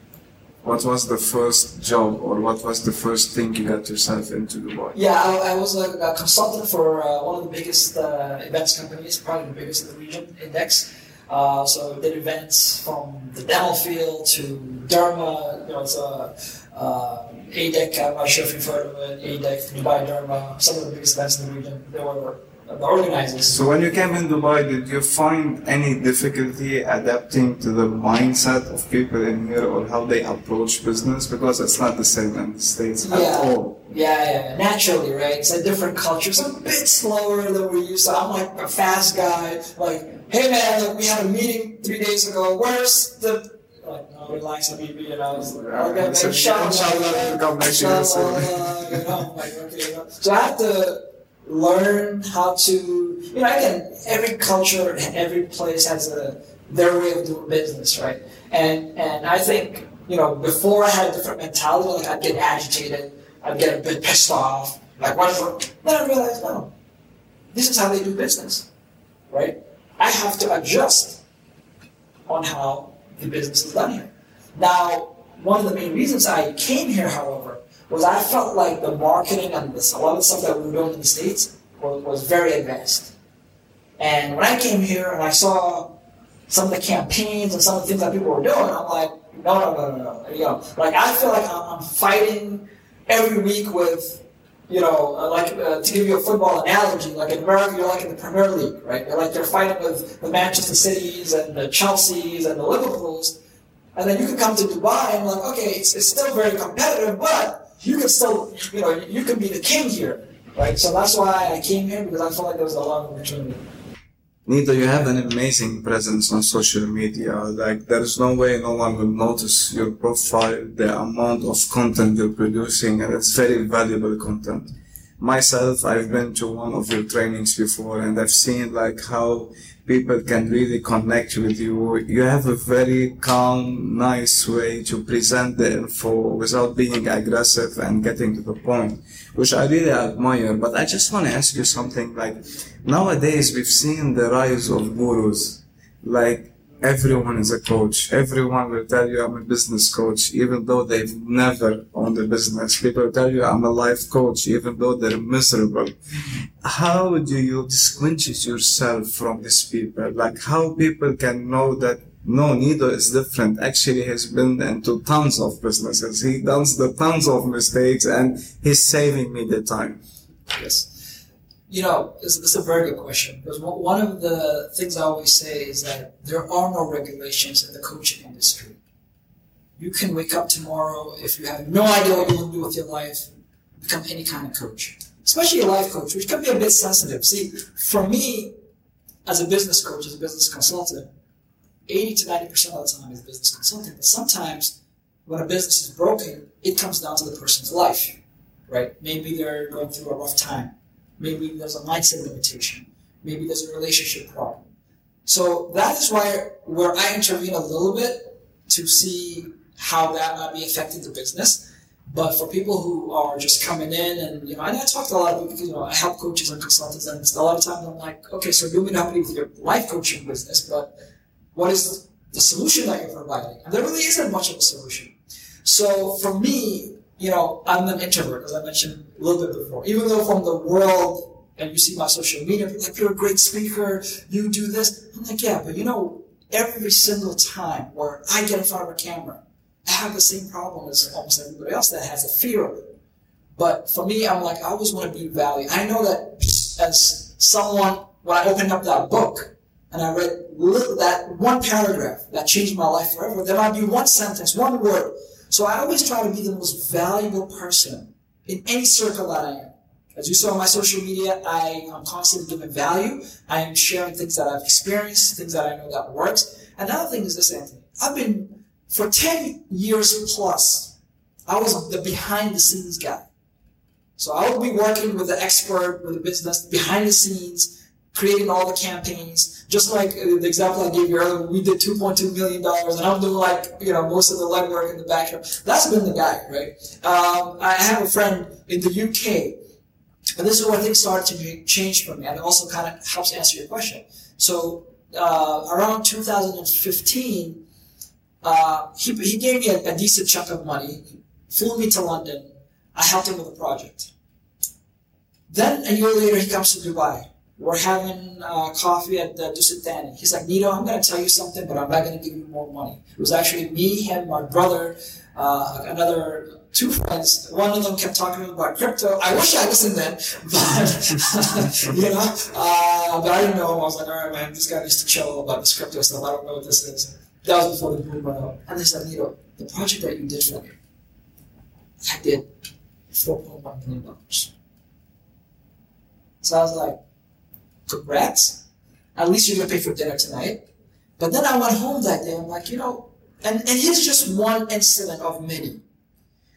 What was the first job or what was the first thing you got yourself into Dubai? Yeah, I, I was a, a consultant for uh, one of the biggest uh, events companies, probably the biggest in the region, Index. Uh, so did events from the demo field to Derma, you know, it's a uh, ADEC, I'm not sure if you've heard of it, ADEC, Dubai Derma, some of the biggest events in the region. They were the organizers. So when you came in Dubai, did you find any difficulty adapting to the mindset of people in here or how they approach business? Because it's not the same in the States at all. Yeah, yeah, naturally, right? It's a different culture. It's a bit slower than we're used to. I'm like a fast guy. Like, hey man, look, we had a meeting three days ago. Where's the like, no, relax, you know. it's like, Okay, So, inshallah, inshallah, man. come next year, so-. So I have to learn how to, you know, again, every culture and every place has a their way of doing business, right? And and I think, you know, before I had a different mentality, like I'd get agitated, I'd get a bit pissed off, like what Then I realized, no, this is how they do business, right? I have to adjust on how the business is done here. Now, one of the main reasons I came here, however, was I felt like the marketing and this, a lot of the stuff that we were doing in the States was, was very advanced. And when I came here and I saw some of the campaigns and some of the things that people were doing, I'm like, no, no, no, no, no. You know, like I feel like I'm, I'm fighting every week with you know, uh, like uh, to give you a football analogy, like in America, you're like in the Premier League, right? You're like they're fighting with the Manchester Cities and the Chelseas and the Liverpools, and then you can come to Dubai and like, okay, it's, it's still very competitive, but you can still, you know, you can be the king here, right? So that's why I came here because I felt like there was a lot of opportunity. Nido, you have an amazing presence on social media. Like, there is no way no one will notice your profile, the amount of content you're producing, and it's very valuable content. Myself, I've been to one of your trainings before, and I've seen like how people can really connect with you. You have a very calm, nice way to present the info without being aggressive and getting to the point, which I really admire. But I just want to ask you something like, nowadays we've seen the rise of gurus. Like, everyone is a coach. Everyone will tell you I'm a business coach, even though they've never owned a business. People tell you I'm a life coach, even though they're miserable. How do you distinguish yourself from these people? Like how people can know that no, Nido is different. Actually, he's been into tons of businesses. He does the tons of mistakes and he's saving me the time. Yes you know, this, is a very good question because one of the things I always say is that there are no regulations in the coaching industry. You can wake up tomorrow if you have no idea what you want to do with your life, become any kind of coach, especially a life coach, which can be a bit sensitive. See, for me, as a business coach, as a business consultant, 80 to 90% of the time is business consulting, but sometimes when a business is broken, it comes down to the person's life, right? Maybe they're going through a rough time Maybe there's a mindset limitation. Maybe there's a relationship problem. So that is why where I intervene a little bit to see how that might be affecting the business. But for people who are just coming in and, you know, and I talk to a lot of people, you know, I help coaches and consultants and a lot of times I'm like, okay, so you're going to help me with your life coaching business, but what is the solution that you're providing? And there really isn't much of a solution. So for me, you know, I'm an introvert, as I mentioned a little bit before. Even though from the world, and you see my social media, like, you're a great speaker, you do this. I'm like, yeah, but you know, every single time where I get in front of a camera, I have the same problem as almost everybody else that has a fear of it. But for me, I'm like, I always want to be valued. I know that as someone, when I opened up that book and I read that one paragraph that changed my life forever, there might be one sentence, one word so I always try to be the most valuable person in any circle that I am. As you saw on my social media, I am constantly giving value. I am sharing things that I've experienced, things that I know that works. Another thing is this, Anthony. I've been, for 10 years plus, I was the behind the scenes guy. So I would be working with the expert, with the business, behind the scenes, creating all the campaigns. Just like uh, the example I gave you earlier, we did $2.2 million and I'm doing like, you know, most of the legwork in the background. That's been the guy, right? Um, I have a friend in the UK and this is where things started to change for me and it also kind of helps answer your question. So, uh, around 2015, uh, he, he gave me a, a decent chunk of money, flew me to London. I helped him with a project. Then a year later, he comes to Dubai we're having uh, coffee at the Dusit Thani. He's like, Nido, I'm going to tell you something, but I'm not going to give you more money. It was actually me, him, my brother, uh, another two friends. One of them kept talking about crypto. I wish I listened then, but, you know, uh, but I didn't know him. I was like, all right, man, this guy needs to chill about this crypto stuff. I don't know what this is. That was before the boom went up. And they said, Nido, the project that you did for me, I did $4.1 million. So I was like, congrats. At least you're gonna pay for dinner tonight. But then I went home that day. I'm like, you know, and, and here's just one incident of many.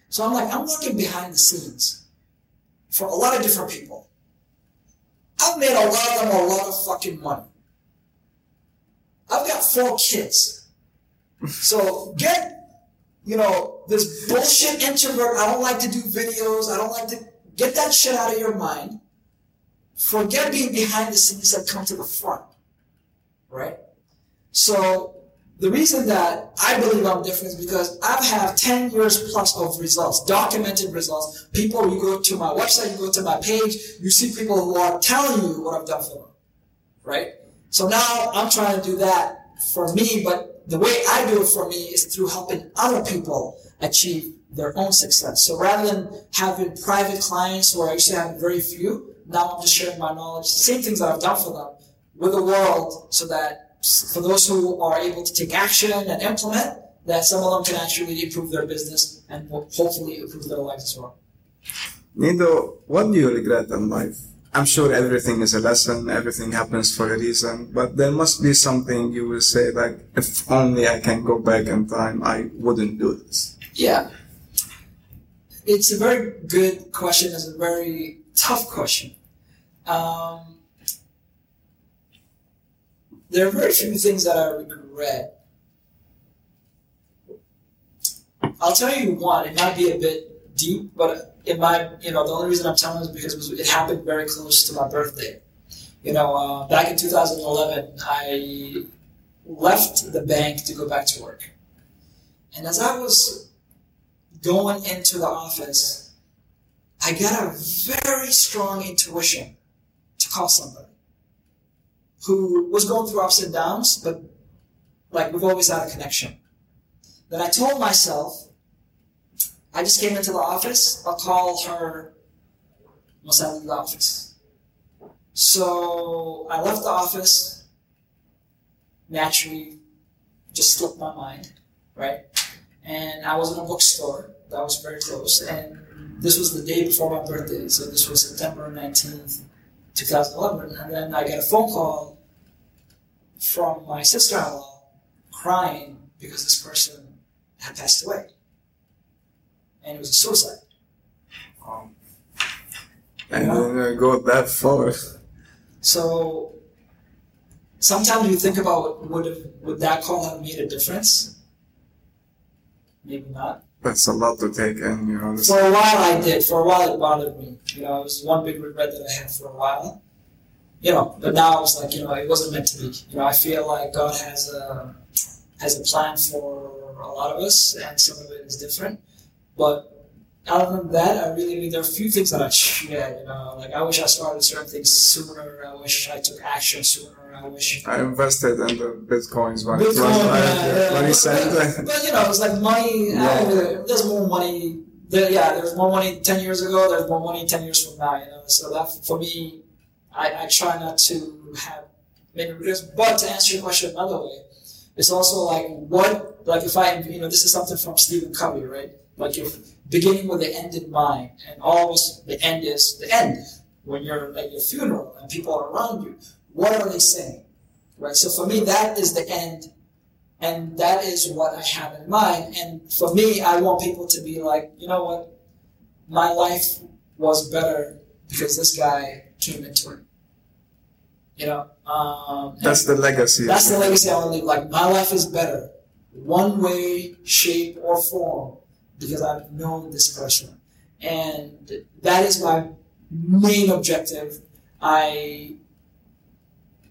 So I'm like, I'm working behind the scenes for a lot of different people. I've made a lot of them a lot of fucking money. I've got four kids. So get, you know, this bullshit introvert. I don't like to do videos. I don't like to get that shit out of your mind. Forget being behind the scenes and come to the front. Right? So the reason that I believe I'm different is because I've had 10 years plus of results, documented results. People, you go to my website, you go to my page, you see people who are telling you what I've done for them. Right? So now I'm trying to do that for me, but the way I do it for me is through helping other people achieve their own success. So rather than having private clients where I to have very few, now I'm just sharing my knowledge, the same things that I've done for them with the world so that for those who are able to take action and implement, that some of them can actually improve their business and hopefully improve their lives as well. Nido, what do you regret in life? I'm sure everything is a lesson, everything happens for a reason, but there must be something you will say like, if only I can go back in time, I wouldn't do this. Yeah. It's a very good question. It's a very tough question. Um, there are very few things that I regret. I'll tell you one. It might be a bit deep, but it might, you know, the only reason I'm telling is because it, it happened very close to my birthday. You know, uh, back in 2011, I left the bank to go back to work. And as I was going into the office, I got a very strong intuition call somebody who was going through ups and downs, but like we've always had a connection. Then I told myself, I just came into the office, I'll call her once I leave the office. So I left the office, naturally just slipped my mind, right? And I was in a bookstore that was very close, and this was the day before my birthday, so this was September 19th, 2011. And then I get a phone call from my sister in law crying because this person had passed away. And it was a suicide. Um, and then go that far. So sometimes you think about would would that call have made a difference? Maybe not. That's a lot to take in, you know. For a while I did. For a while it bothered me. You know, it was one big regret that I had for a while. You know, but now I was like, you know, it wasn't meant to be. You know, I feel like God has a has a plan for a lot of us, and some of it is different. But other than that, I really mean there are a few things that I yeah, you know, like I wish I started certain things sooner. I wish I took action sooner. I wish I invested in the bitcoins when Bitcoin, it was yeah, when yeah. said but, but you know, it's like money. Yeah. there's more money. There, yeah, there was more money ten years ago. There's more money ten years from now. You know, so that for me, I, I try not to have many regrets. But to answer your question another way, it's also like what, like if I, you know, this is something from Stephen Covey, right? Like if beginning with the end in mind, and always the end is the end. When you're at your funeral and people are around you, what are they saying? Right? So for me, that is the end, and that is what I have in mind. And for me, I want people to be like, you know what? My life was better because this guy came into it. You know, um, That's the legacy. that's the legacy I want to leave. Like my life is better, one way, shape, or form, because I've known this person, and that is my main objective. I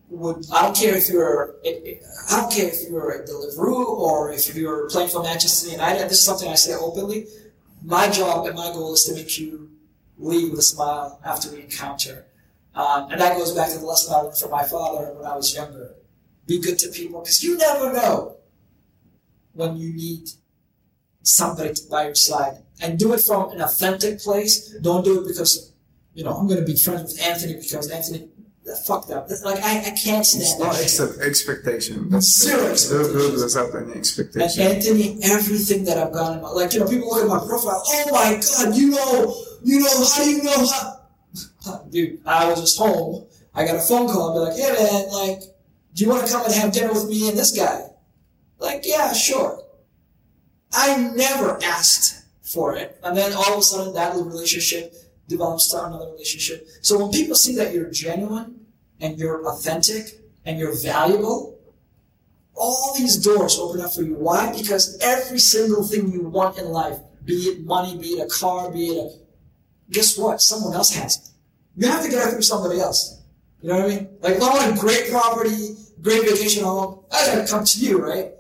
would. I don't care if you're. I don't care if you're a Deliveroo or if you're playing for Manchester United. This is something I say openly. My job and my goal is to make you leave with a smile after we encounter. Um, and that goes back to the lesson I learned from my father when I was younger. Be good to people because you never know when you need somebody by your side. And do it from an authentic place. Don't do it because, you know, I'm going to be friends with Anthony because Anthony, fuck that. That's Like, I, I can't It's stand not that. ex- shit. expectation. That's Zero good expectations. without any And expectation. Anthony, everything that I've gone in like, you know, people look at my profile, oh my God, you know, you know, how do you know how? Dude, I was just home. I got a phone call. I'd be like, hey man, like, do you want to come and have dinner with me and this guy? Like, yeah, sure. I never asked for it. And then all of a sudden that relationship develops to another relationship. So when people see that you're genuine and you're authentic and you're valuable, all these doors open up for you. Why? Because every single thing you want in life, be it money, be it a car, be it a, guess what? Someone else has it. You have to get it through somebody else. You know what I mean? Like, I want a great property, great vacation home, I gotta come to you, right?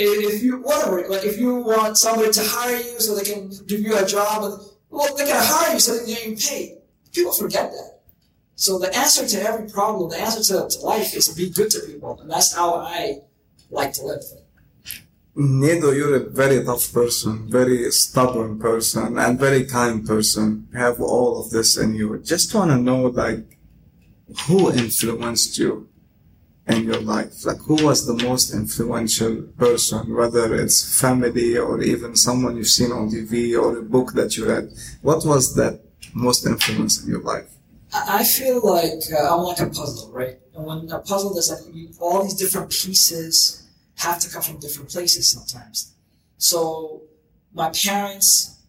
If you, whatever, like if you want somebody to hire you so they can give you a job, well, they gotta hire you so they can you paid. People forget that. So the answer to every problem, the answer to, to life is be good to people. And that's how I like to live. Nido, you're a very tough person, very stubborn person, and very kind person. You have all of this in you. Just want to know, like, who influenced you in your life? Like, who was the most influential person, whether it's family or even someone you've seen on TV or a book that you read? What was that most influence in your life? I feel like uh, I'm like a puzzle, right? And when a puzzle is like all these different pieces have to come from different places sometimes. So my parents,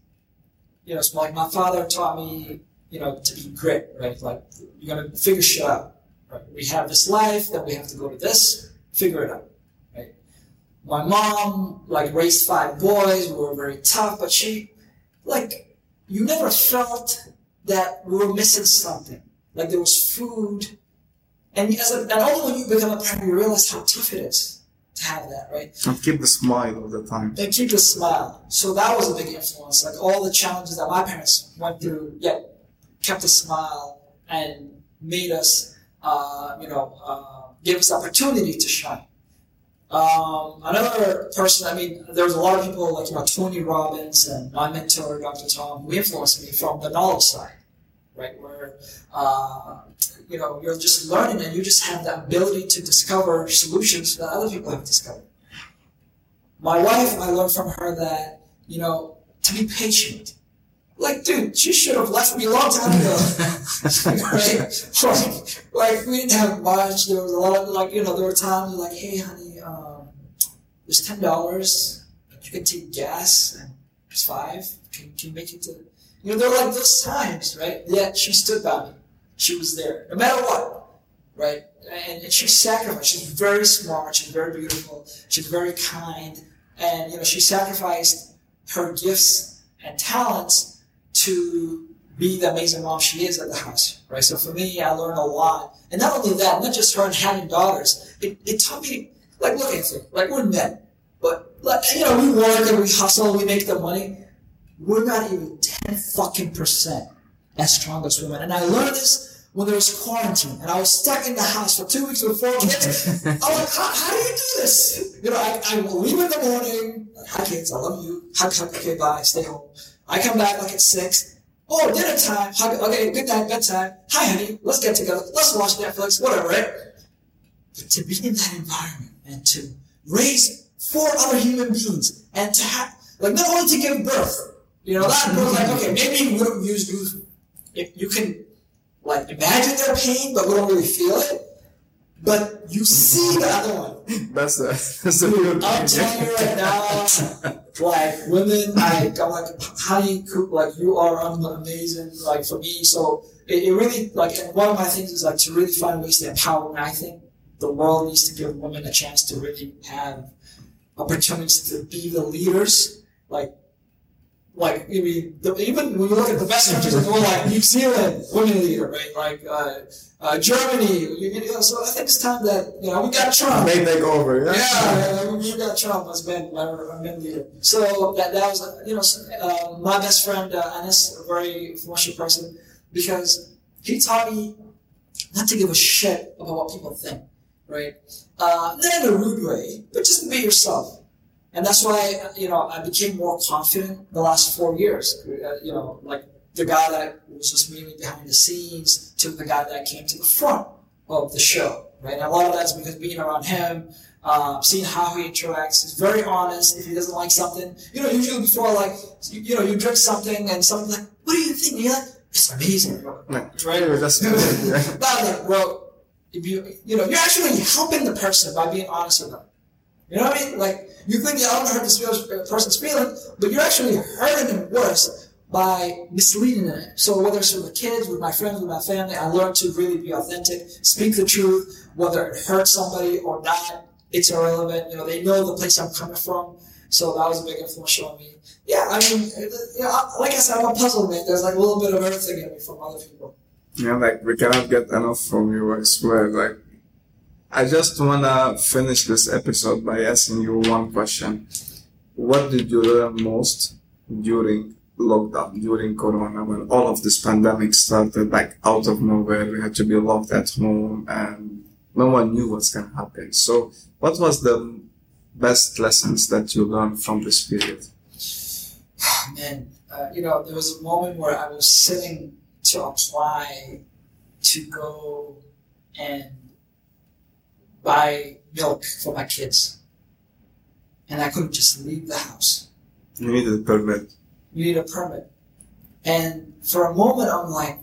you know, like my father taught me, you know, to be grit, right? Like you're gonna figure shit out. Right? We have this life, then we have to go to this, figure it out. Right? My mom like raised five boys, we were very tough, but she like you never felt that we were missing something. Like there was food. And as a, and only when you become a parent, you realize how tough it is to have that, right? And keep the smile all the time. And keep the smile. So that was a big influence. Like all the challenges that my parents went through, yet kept a smile and made us, uh, you know, uh, us opportunity to shine. Um, another person, I mean, there was a lot of people like, you know, Tony Robbins and my mentor, Dr. Tom, who influenced me from the knowledge side right? Where uh, you know you're just learning and you just have the ability to discover solutions that other people have discovered. My wife, I learned from her that you know to be patient. Like, dude, she should have left me a long time ago. right? Like, like, we didn't have much. There was a lot of like, you know, there were times like, hey, honey, um, there's ten dollars. You can take gas and it's five. Can, can you make it to you know, they're like those times, right? Yet she stood by me. She was there, no matter what, right? And, and she sacrificed. She's very smart. She's very beautiful. She's very kind. And, you know, she sacrificed her gifts and talents to be the amazing mom she is at the house, right? So for me, I learned a lot. And not only that, not just her and having daughters, it, it taught me, like, look, Anthony, like, we're men. But, like, you know, we work and we hustle, and we make the money we're not even 10 fucking percent as strong as women. And I learned this when there was quarantine and I was stuck in the house for two weeks with four kids. I was like, how, how do you do this? You know, I, I leave in the morning. Hi kids, I love you. Hug, hug, okay, bye, stay home. I come back like at six. Oh, dinner time. Okay, good night, bedtime. Hi honey, let's get together. Let's watch Netflix, whatever, right? But to be in that environment and to raise four other human beings and to have, like not only to give birth, you know, that was like, okay, maybe we don't use. If you can, like, imagine their pain, but we don't really feel it. But you see the other one. That's a, that's a Dude, I'm telling you right now, like, women, like, I'm like, honey, like, you are amazing, like, for me. So, it, it really, like, and one of my things is, like, to really find ways to empower women. I think the world needs to give women a chance to really have opportunities to be the leaders. Like, like I mean, the, even when you look at the best countries in the world, like New Zealand, women leader, right? Like uh, uh, Germany. You, know, so I think it's time that you know we got Trump. They take over. Yeah, yeah, we got Trump as men, our men leader. So that that was you know uh, my best friend uh, Anis, a very influential person, because he taught me not to give a shit about what people think, right? Uh, not in a rude way, but just be yourself and that's why, you know, I became more confident the last four years. Uh, you know, like the guy that was just mainly behind the scenes to the guy that came to the front of the show, right? And a lot of that's because being around him, uh, seeing how he interacts, he's very honest. If he doesn't like something, you know, usually before like, you, you know, you drink something and someone's like, what do you think? You're like, it's amazing. Right? right? That's good. like, well, if you, you know, you're actually helping the person by being honest with them. You know what I mean? Like, you think you don't hurt this person's feeling, but you're actually hurting them worse by misleading them. So whether it's with the kids, with my friends, with my family, I learned to really be authentic, speak the truth, whether it hurts somebody or not, it's irrelevant. You know, they know the place I'm coming from. So that was a big influence on me. Yeah, I mean, know, like I said, I'm a puzzle man. There's like a little bit of everything in me from other people. Yeah, like we cannot get enough from you, I swear. Like I just wanna finish this episode by asking you one question. What did you learn most during lockdown, during Corona, when all of this pandemic started, like out of nowhere, we had to be locked at home and no one knew what's gonna happen. So what was the best lessons that you learned from this period? Man, uh, you know, there was a moment where I was sitting to apply to go and buy milk for my kids. And I couldn't just leave the house. You needed a permit. You need a permit. And for a moment, I'm like,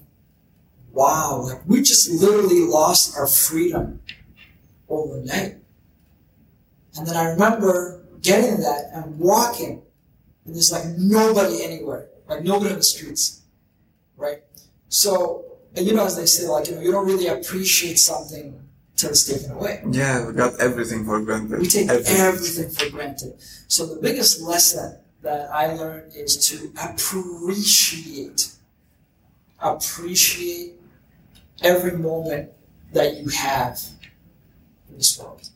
wow, like we just literally lost our freedom overnight. And then I remember getting that and walking, and there's like nobody anywhere, like nobody in the streets, right? So, and you know, as they say, like, you know, you don't really appreciate something till taken away. Yeah, we got everything for granted. We take everything. everything for granted. So the biggest lesson that I learned is to appreciate, appreciate every moment that you have in this world.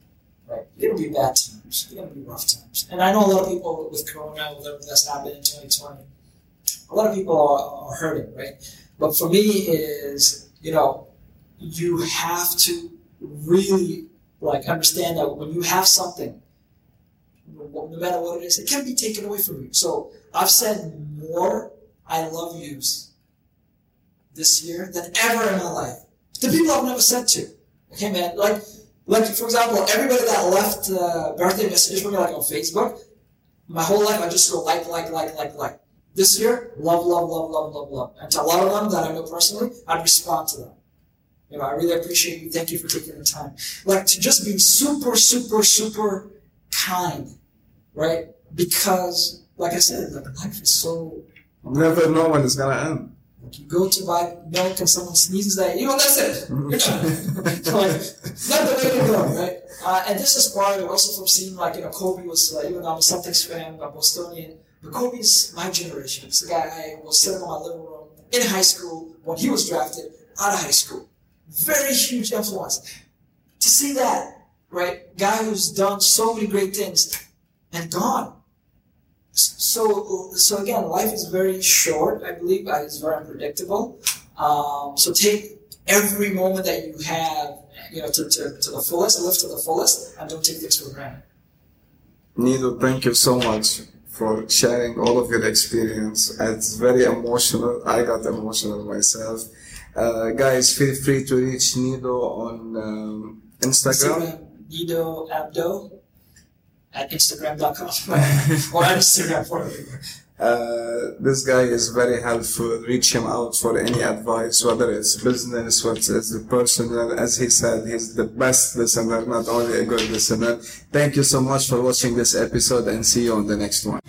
Right? There will be bad times. There will be rough times. And I know a lot of people with Corona, whatever that's happened in 2020, a lot of people are, are hurting, right? But for me, is you know, you have to really like understand that when you have something, no matter what it is, it can be taken away from you. So I've said more "I love yous" this year than ever in my life. The people I've never said to. Okay, man. Like, like for example, everybody that left uh, birthday messages for me, like on Facebook, my whole life I just go like, like, like, like, like. This year, love, love, love, love, love, love. And to a lot of them that I know personally, I'd respond to them. You know, I really appreciate you. Thank you for taking the time. Like to just be super, super, super kind, right? Because, like I said, like life is so. Never know when it's gonna end. Like you go to buy milk and someone sneezes at you, you know, that's it. You're done. like, not the way to go, right? Uh, and this is part also from seeing, like, you know, Kobe was, uh, even though I'm a Celtics fan, I'm Bostonian, but Kobe's my generation. It's the guy I was sitting in my living room in high school when he was drafted out of high school. Very huge influence. To see that, right? Guy who's done so many great things and gone. So, so again, life is very short. I believe it's very unpredictable. Um, so take every moment that you have, you know, to, to, to the fullest, live to the fullest, and don't take things for granted. Nido, thank you so much for sharing all of your experience. It's very emotional. I got emotional myself. Uh, guys, feel free to reach Nido on um, Instagram. Instagram, Nido Abdo at Instagram.com or Instagram for Uh, this guy is very helpful. Reach him out for any advice, whether it's business, whether it's personal. As he said, he's the best listener, not only a good listener. Thank you so much for watching this episode and see you on the next one.